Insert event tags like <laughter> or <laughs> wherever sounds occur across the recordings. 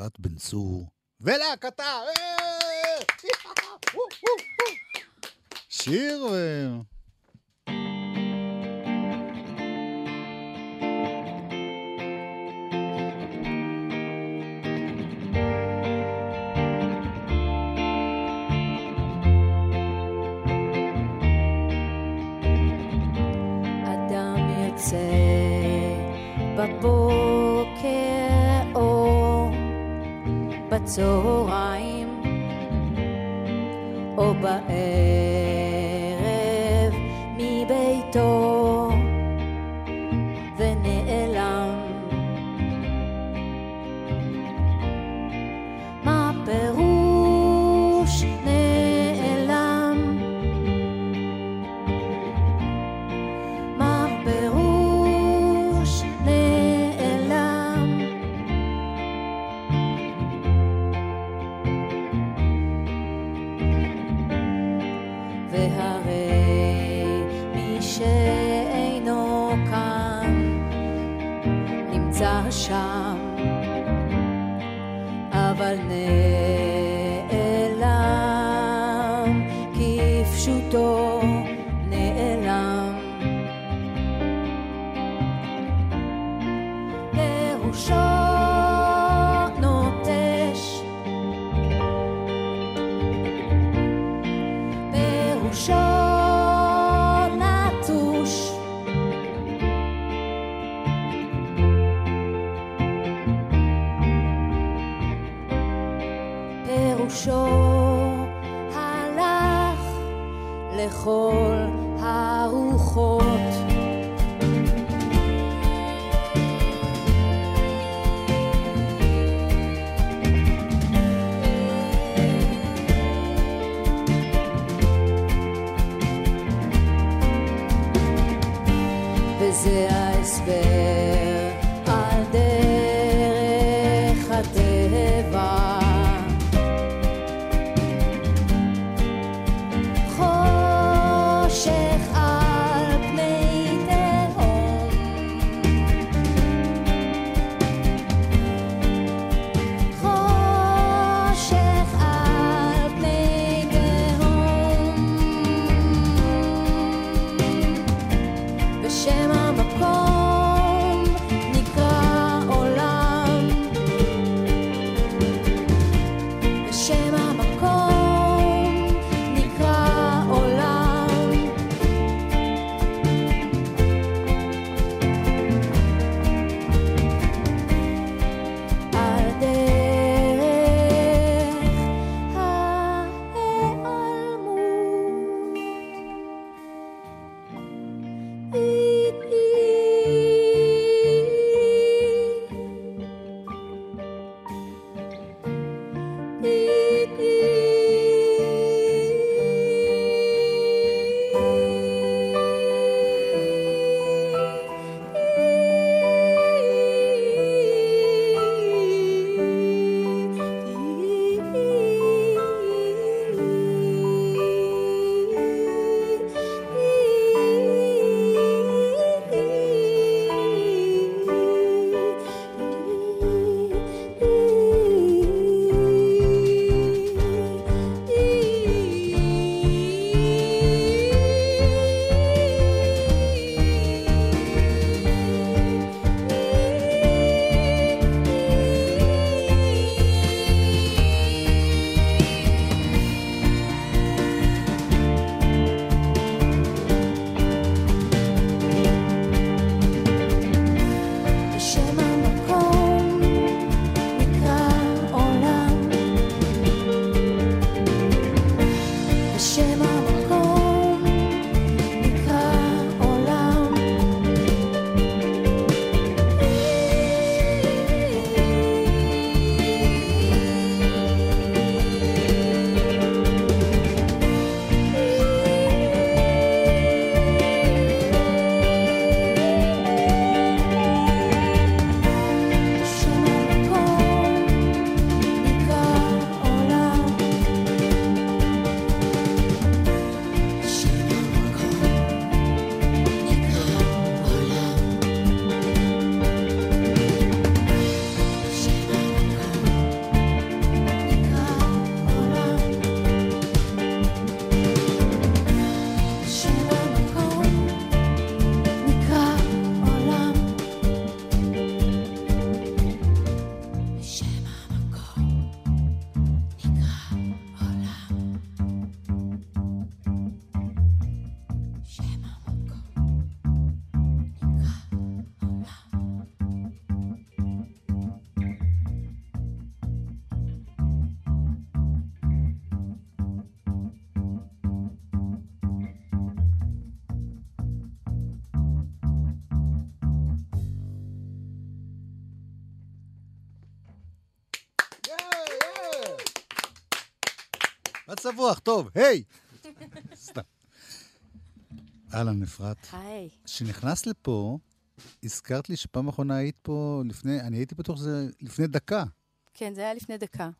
אפרת בן צור ולהקתה! אה! <laughs> שיר בצהריים או בערב וזה מצב רוח, טוב, היי! סתם. אהלן, אפרת. היי. כשנכנסת לפה, הזכרת לי שפעם אחרונה היית פה לפני, אני הייתי בטוח שזה לפני דקה. כן, זה היה לפני דקה.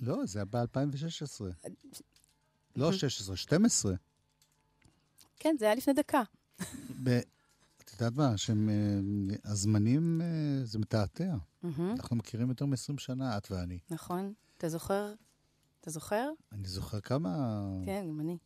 לא, זה היה ב-2016. לא 16, 12. כן, זה היה לפני דקה. את יודעת מה, שהם, אה, אה, זה מתעתע. מהמם, אנחנו מכירים יותר מ-20 שנה, את ואני. נכון. אתה זוכר? אתה זוכר? אני זוכר כמה... כן, גם אני.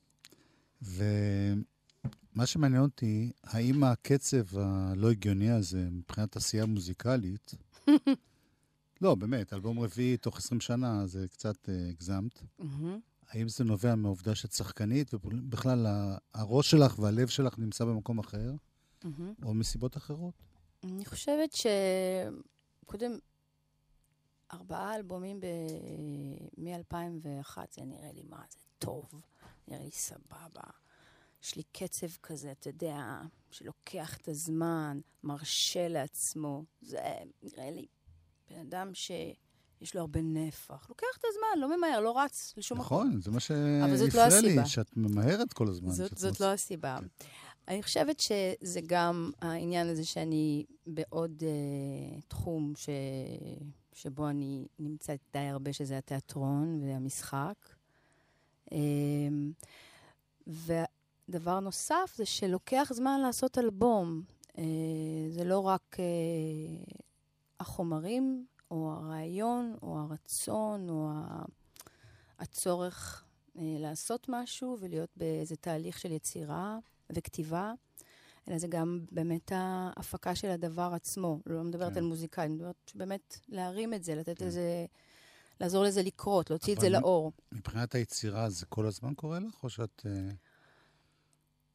ומה שמעניין אותי, האם הקצב הלא הגיוני הזה, מבחינת עשייה מוזיקלית, <laughs> לא, באמת, אלבום רביעי תוך 20 שנה, זה קצת אה, הגזמת. מהמם. האם זה נובע מהעובדה שאת שחקנית, ובכלל הראש שלך והלב שלך נמצא במקום אחר, מהמם. או מסיבות אחרות? אני חושבת ש... ארבעה אלבומים ב... מ-2001, זה נראה לי מה זה טוב, נראה לי סבבה. יש לי קצב כזה, אתה יודע, שלוקח את הזמן, מרשה לעצמו. זה נראה לי בן אדם שיש לו הרבה נפח. לוקח את הזמן, לא ממהר, לא רץ לשום מקום. נכון, זה מה זאת לא שהפריע לי. שאת ממהרת כל הזמן. זאת, זאת מוצ- לא הסיבה. אני חושבת שזה גם העניין הזה שאני בעוד uh, תחום ש... שבו אני נמצאת די הרבה, שזה התיאטרון והמשחק. Um, ודבר נוסף זה שלוקח זמן לעשות אלבום. Uh, זה לא רק uh, החומרים, או הרעיון, או הרצון, או. הצורך אה, לעשות משהו ולהיות באיזה תהליך של יצירה וכתיבה, אלא זה גם באמת ההפקה של הדבר עצמו. לא מדברת כן. על מוזיקאי, אני מדברת באמת להרים את זה, לתת כן. לזה, לעזור לזה לקרות, להוציא את זה לאור. מבחינת היצירה, זה כל הזמן קורה לך, או שאת אה,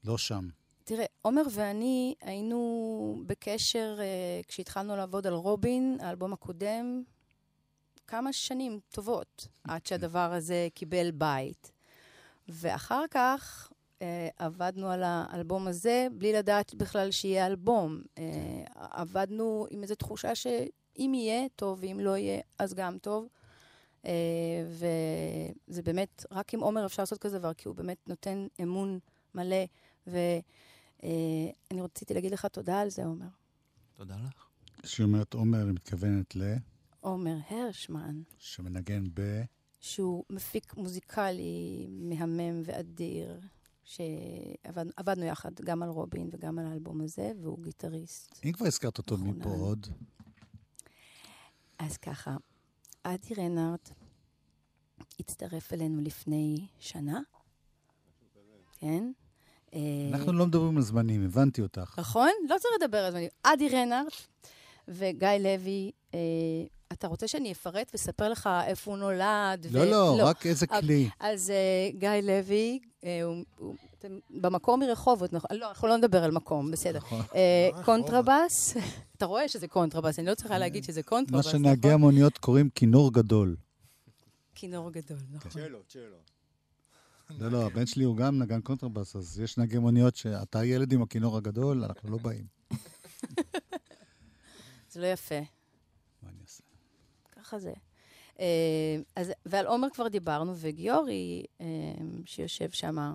לא שם? תראה, עומר ואני היינו בקשר אה, כשהתחלנו לעבוד על רובין, האלבום הקודם, כמה שנים טובות עד שהדבר הזה קיבל בית. ואחר כך עבדנו על האלבום הזה בלי לדעת בכלל שיהיה אלבום. אה, עבדנו עם איזו תחושה שאם יהיה, טוב, ואם לא יהיה, אז גם טוב. אה, וזה באמת, רק עם עומר אפשר לעשות כזה דבר, כי הוא באמת נותן אמון מלא. ואני רציתי להגיד לך תודה על זה, עומר. תודה לך. כשהיא אומרת עומר, היא מתכוונת ל... עומר הרשמן, שמנגן ב... שהוא מפיק מוזיקלי מהמם ואדיר, שעבדנו יחד גם על רובין וגם על האלבום הזה, והוא גיטריסט. אם כבר הזכרת אותו, מי פה. עוד? אז ככה, אדי רנארט הצטרף אלינו לפני שנה, כן? אה, אנחנו לא מדברים על זמנים, הבנתי אותך. נכון? לא צריך לדבר על זה. עדי רנרט וגיא לוי, אה, אתה רוצה שאני אפרט ואספר לך איפה הוא נולד? לא, לא, רק איזה אבל- כלי. אז אה, גיא לוי, אה, הוא, הוא, אתם במקום מרחובות, נכון? לא, אנחנו לא נדבר על מקום, בסדר. נכון. אה, קונטרבאס, <laughs> אתה רואה שזה קונטרבאס, אני לא צריכה להגיד שזה מה קונטרבאס, שנהגי נכון? המוניות קוראים כינור גדול. כינור גדול, נכון. צ'לו, צ'לו. לא, לא, הבן שלי הוא גם נגן קונטרבאס, אז יש נהגי מוניות שאתה ילד עם הכינור הגדול, אנחנו לא באים. <laughs> זה לא יפה. ככה זה. אה, אז, ועל עומר כבר דיברנו, וגיורי, אה, שיושב שם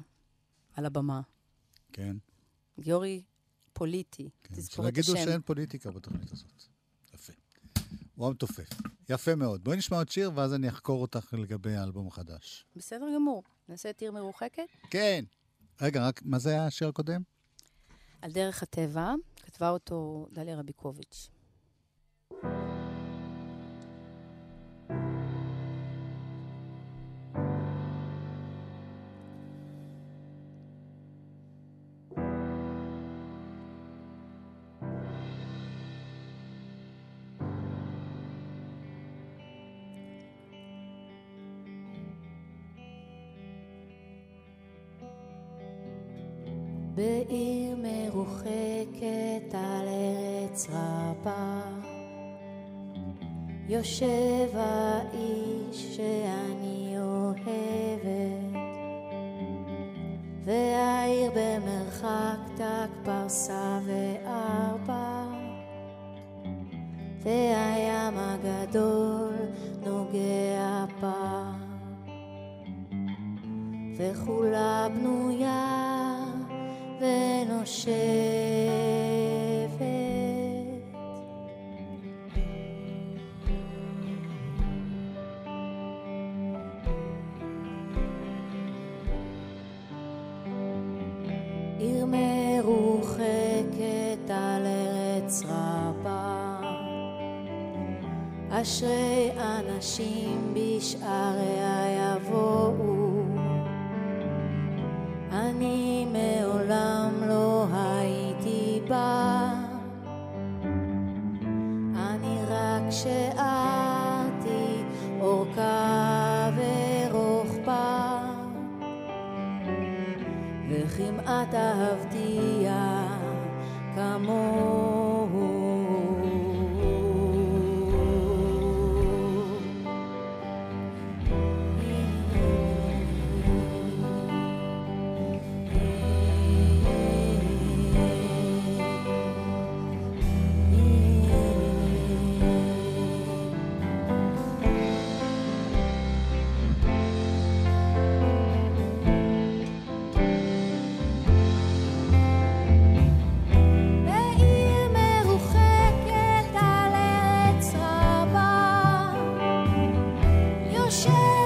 על הבמה, כן, גיורי פוליטי, כן. תזכור את השם. שאין פוליטיקה בתוכנית הזאת. יפה. הוא המתופף. יפה מאוד. בואי נשמע עוד שיר, ואז אני אחקור אותך לגבי האלבום החדש. בסדר גמור. נעשה את עיר מרוחקת? כן. רגע, רק, מה זה היה השיר הקודם? על דרך הטבע, כתבה אותו דליה רביקוביץ'. בעיר מרוחקת על ארץ רבה. יושב האיש שאני אוהבת והעיר במרחק דק פרסה וארבע. והים הגדול נוגע בה וכולה בנויה ונושבת. עיר מרוחקת על ארץ רבה, אשרי אנשים בשעריה יבואו. אני אהבתיה כמוהו. יושב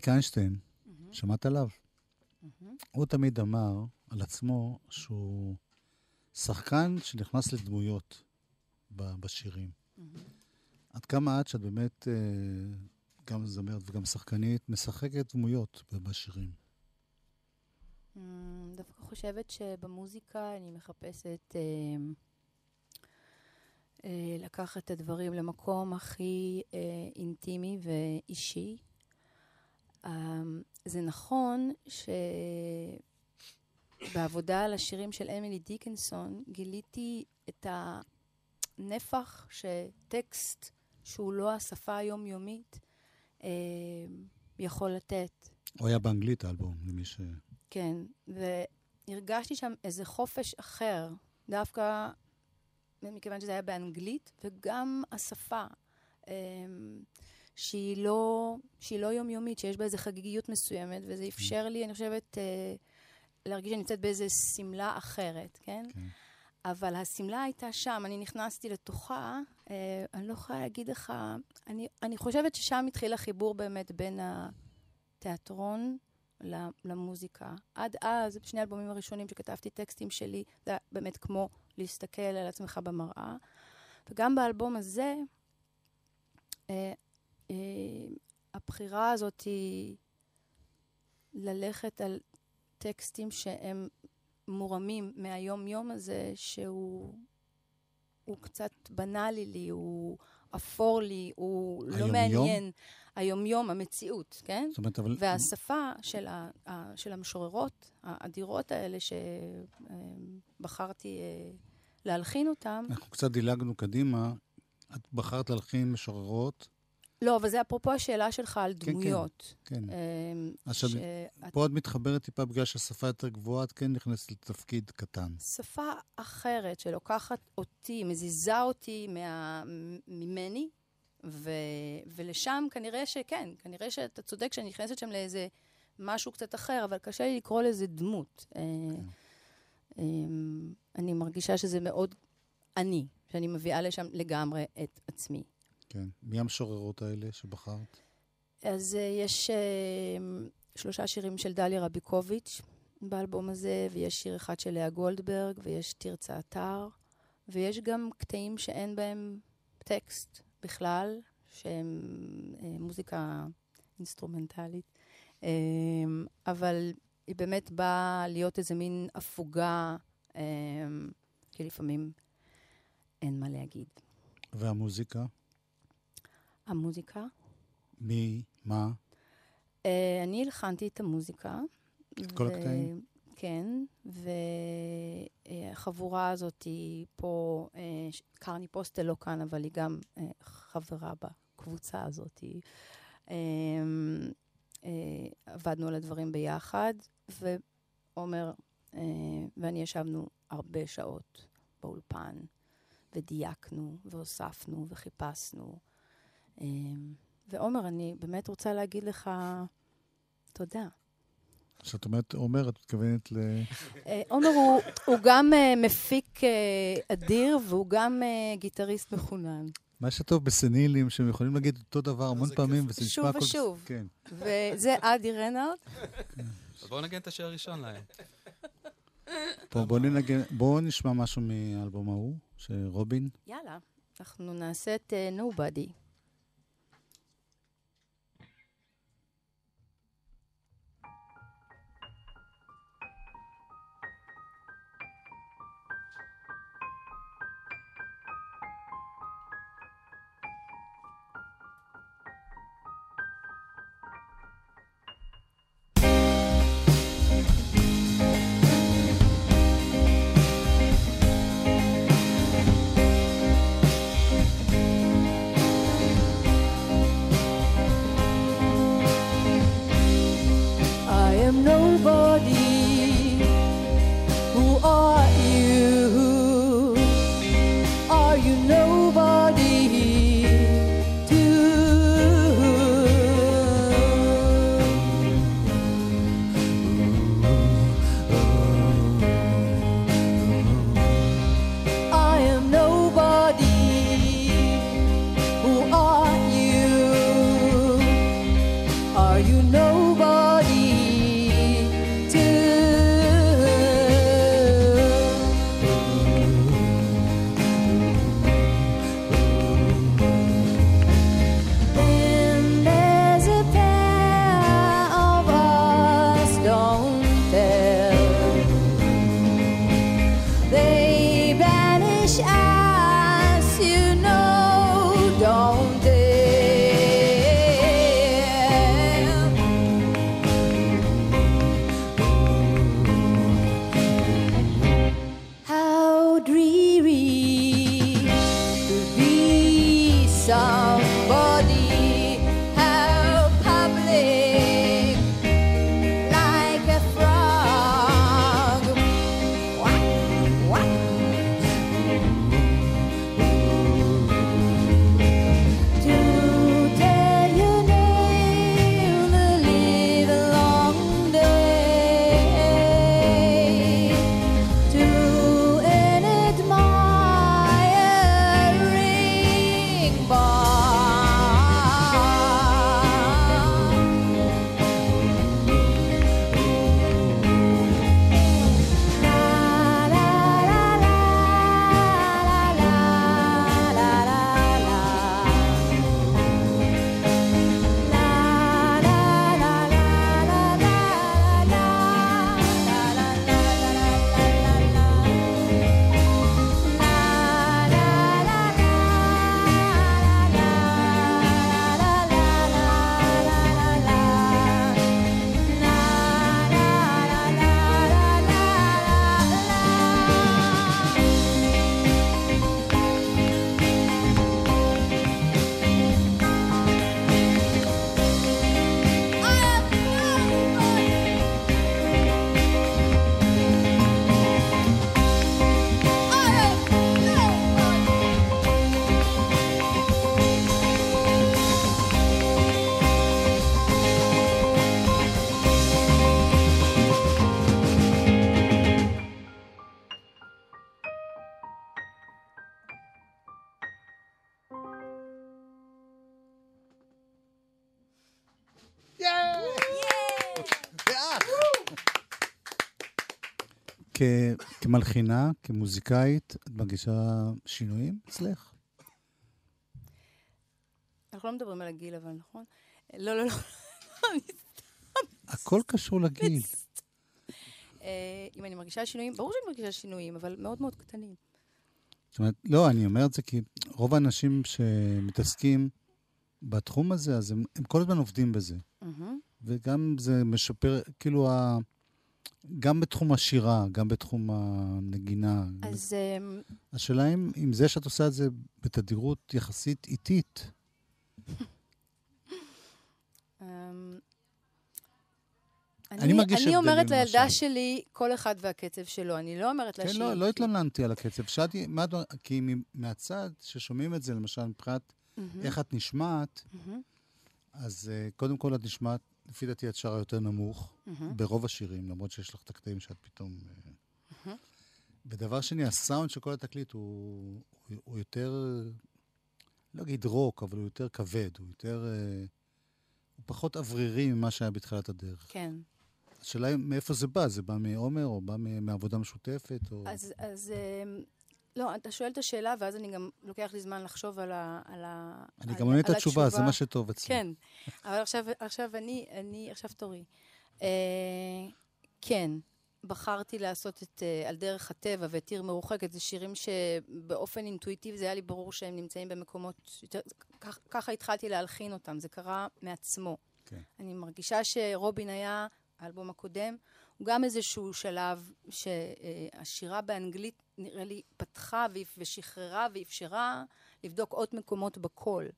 אריק איינשטיין, שמעת עליו? הוא תמיד אמר על עצמו שהוא שחקן שנכנס לדמויות בשירים. עד כמה את, שאת באמת אה, גם זמרת וגם שחקנית, משחקת דמויות בשירים. אמ, דווקא חושבת שבמוזיקה אני מחפשת אה, אה, לקחת את הדברים למקום הכי אה, אינטימי ואישי. אה, זה נכון שבעבודה על השירים של אמילי דיקנסון גיליתי את הנפח שטקסט שהוא לא השפה היומיומית אה, יכול לתת. הוא היה באנגלית האלבום, למי ש... כן, והרגשתי שם איזה חופש אחר, דווקא מכיוון שזה היה באנגלית, וגם השפה, אמ, שהיא לא, שהיא לא יומיומית, שיש בה איזו חגיגיות מסוימת, וזה אפשר לי, אני חושבת, אה, להרגיש שאני נמצאת באיזו שמלה אחרת, כן? כן. אבל השמלה הייתה שם, אני נכנסתי לתוכה, אה, אני לא יכולה להגיד לך, אני, אני חושבת ששם התחיל החיבור באמת בין התיאטרון למוזיקה. עד אז, בשני האלבומים הראשונים שכתבתי טקסטים שלי, זה באמת כמו להסתכל על עצמך במראה. וגם באלבום הזה, אה, הבחירה הזאת היא ללכת על טקסטים שהם מורמים מהיום-יום הזה, שהוא הוא קצת בנאלי לי, הוא אפור לי, הוא לא היום-יום? מעניין. היומיום, המציאות, כן? זאת אומרת, אבל... והשפה של, ה, ה, של המשוררות האדירות האלה שבחרתי אה, להלחין אותן... אנחנו קצת דילגנו קדימה. את בחרת להלחין משוררות. לא, אבל זה אפרופו השאלה שלך על דמויות. כן, כן. כן. עכשיו. פה את מתחברת טיפה בגלל שהשפה יותר גבוהה, את כן נכנסת לתפקיד קטן. שפה אחרת שלוקחת אותי, מזיזה אותי מה... ממני, ו... ולשם כנראה שכן, כנראה שאתה צודק שאני נכנסת שם לאיזה משהו קצת אחר, אבל קשה לי לקרוא לזה דמות. אה, כן. אמ, אני מרגישה שזה מאוד אני, שאני מביאה לשם לגמרי את עצמי. כן. מי המשוררות האלה שבחרת? אז uh, יש uh, שלושה שירים של דליה רביקוביץ' באלבום הזה, ויש שיר אחד של לאה גולדברג, ויש תרצה אתר, ויש גם קטעים שאין בהם טקסט בכלל, שהם uh, מוזיקה אינסטרומנטלית. Uh, אבל היא באמת באה להיות איזה מין הפוגה, uh, כי לפעמים אין מה להגיד. והמוזיקה? המוזיקה. מי? מה? Uh, אני הלחנתי את המוזיקה. את כל הקטעים? כן, והחבורה הזאת היא פה, uh, קרני פוסטל לא כאן, אבל היא גם uh, חברה בקבוצה הזאת. Uh, uh, עבדנו על הדברים ביחד, ועומר uh, ואני ישבנו הרבה שעות באולפן, ודייקנו, והוספנו, וחיפשנו. אמ, ועומר, אני באמת רוצה להגיד לך תודה. כשאת אומרת עומר, את מתכוונת ל... אה, עומר הוא, הוא גם uh, מפיק uh, אדיר, והוא גם uh, גיטריסט מחונן. מה שטוב בסנילים, שהם יכולים להגיד אותו דבר המון פעמים, וזה נשמע הכל... שוב ושוב. כן. וזה אדי רנארד. בואו נגן את השיר הראשון להם. בואו נשמע משהו מאלבום ההוא, של רובין. יאללה, אנחנו נעשה את Nobody. כמלחינה, כמוזיקאית, את מרגישה שינויים אצלך? אנחנו לא מדברים על הגיל, אבל נכון? לא, לא, לא. הכל קשור לגיל. אה, אם אני מרגישה שינויים, ברור שאני מרגישה שינויים, אבל מאוד מאוד קטנים. זאת אומרת, לא, אני אומר את זה כי רוב האנשים שמתעסקים בתחום הזה, אז הם, הם כל הזמן עובדים בזה. מהמם. וגם זה משפר, כאילו. גם בתחום השירה, גם בתחום הנגינה. אז אה, השאלה אם, אם זה שאת עושה את זה בתדירות יחסית איטית, אמ, אני מרגיש אני אומרת לילדה למשל. שלי, כל אחד והקצב שלו. אני לא אומרת לה כן, שהיא... לא, לא התלוננתי על הקצב. שאלתי, מה את... כי מהצד, ששומעים את זה, למשל, מבחינת מהמם, איך את נשמעת, מהמם, אז uh, קודם כל את נשמעת, לפי דעתי את שרה יותר נמוך, מהמם. ברוב השירים, למרות שיש לך את הקטעים שאת פתאום... מהמם. ודבר שני, הסאונד של כל התקליט הוא, הוא, הוא יותר, לא אגיד רוק, אבל הוא יותר כבד, הוא יותר... אה, הוא פחות אוורירי ממה שהיה בתחילת הדרך. כן. השאלה היא מאיפה זה בא, זה בא מעומר, או בא מעבודה משותפת, או... אז, אז אמ, לא, אתה שואל את השאלה, ואז אני גם, לוקח לי זמן לחשוב על ה... על ה אני על- גם עונה את התשובה, זה מה שטוב אצלי. כן, אבל עכשיו, עכשיו אני, אני, עכשיו תורי. אה, כן, בחרתי לעשות את אה, על דרך הטבע ואת עיר מרוחקת, זה שירים שבאופן אינטואיטיבי זה היה לי ברור שהם נמצאים במקומות יותר, כך, ככה התחלתי להלחין אותם, זה קרה מעצמו. כן. אני מרגישה שרובין היה, האלבום הקודם, הוא גם איזשהו שלב שהשירה באנגלית נראה לי פתחה ושחררה ואפשרה לבדוק עוד מקומות בקול,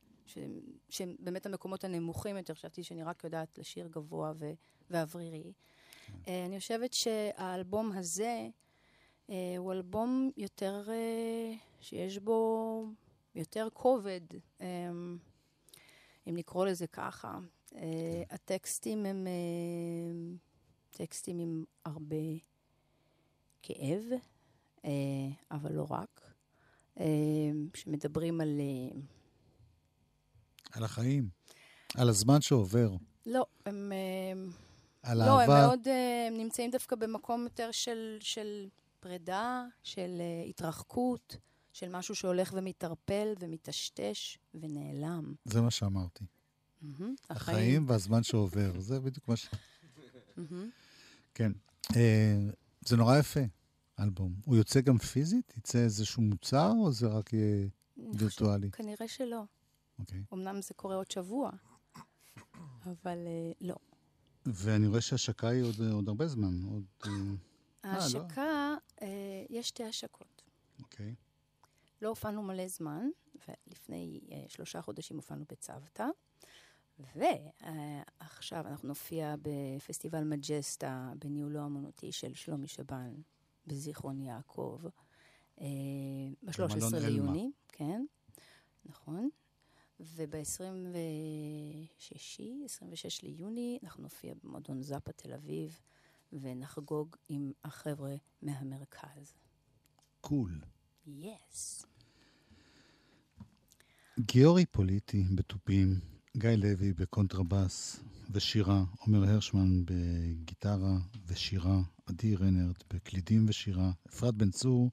שהם באמת המקומות הנמוכים יותר, חשבתי שאני רק יודעת לשיר גבוה ו- ואוורירי. אה, אני חושבת שהאלבום הזה אה, הוא אלבום יותר, אה, שיש בו יותר כובד, אם לקרוא לזה ככה. אה, הטקסטים הם טקסטים עם הרבה כאב, אה, אבל לא רק, אה, שמדברים על... אה, על החיים, על הזמן שעובר, לא, הם... על לא, הם אהבה. מאוד, אה, הם נמצאים דווקא במקום יותר של, של פרידה, של התרחקות, של משהו שהולך ומתערפל ומטשטש ונעלם. זה מה שאמרתי. מהמם, החיים והזמן שעובר, זה בדיוק מה ש... מהמם. כן. אה, זה נורא יפה, אלבום. הוא יוצא גם פיזית? יצא איזשהו מוצר, או זה רק יהיה חושבת- וירטואלי? כנראה שלא. אוקיי. אמנם זה קורה עוד שבוע, אבל אה, לא. ואני רואה שההשקה היא עוד, עוד הרבה זמן. עוד... אה, לא. ההשקה, אה, יש שתי השקות. אוקיי. לא הופענו מלא זמן, ולפני אה, שלושה חודשים הופענו בצוותא, ועכשיו אנחנו נופיע בפסטיבל מג'סטה בניהולו האמנותי של שלומי שבן בזיכרון יעקב, אה, ב-13 במלון אלמה. ליוני, כן, נכון. וב-26, 26 ליוני, אנחנו נופיע במועדון זאפה תל אביב, ונחגוג עם החבר'ה מהמרכז. קול. יס. גיורי פוליטי בתופים, גיא לוי בקונטרבס ושירה, עומר הרשמן בגיטרה ושירה, עדי רנרט בקלידים ושירה, אפרת בן צור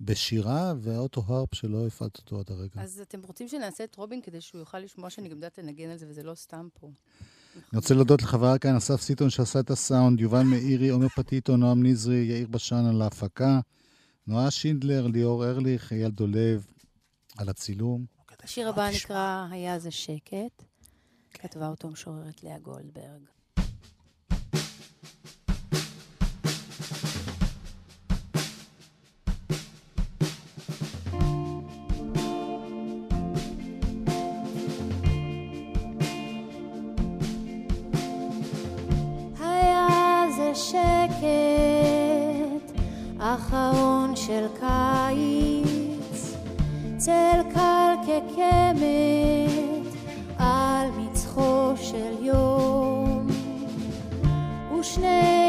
בשירה וה autoharp שלא הפעלת אותו עד הרגע. אז אתם רוצים שנעשה את רובין כדי שהוא יוכל לשמוע שאני גם יודעת לנגן על זה, וזה לא סתם פה. אני רוצה להודות לחברה כאן, אסף סיטון שעשה את הסאונד, יובל מאירי, עומר פטיטו, נועם נזרי, יאיר בשן על ההפקה, נועה שינדלר, ליאור ארליך, אייל דולב על הצילום. השיר הבא נקרא "היה זה שקט", כתבה אותו משוררת לאה גולדברג. שקט אחרון של קיץ, צל קל כקמת על מצחו של יום, ושנינו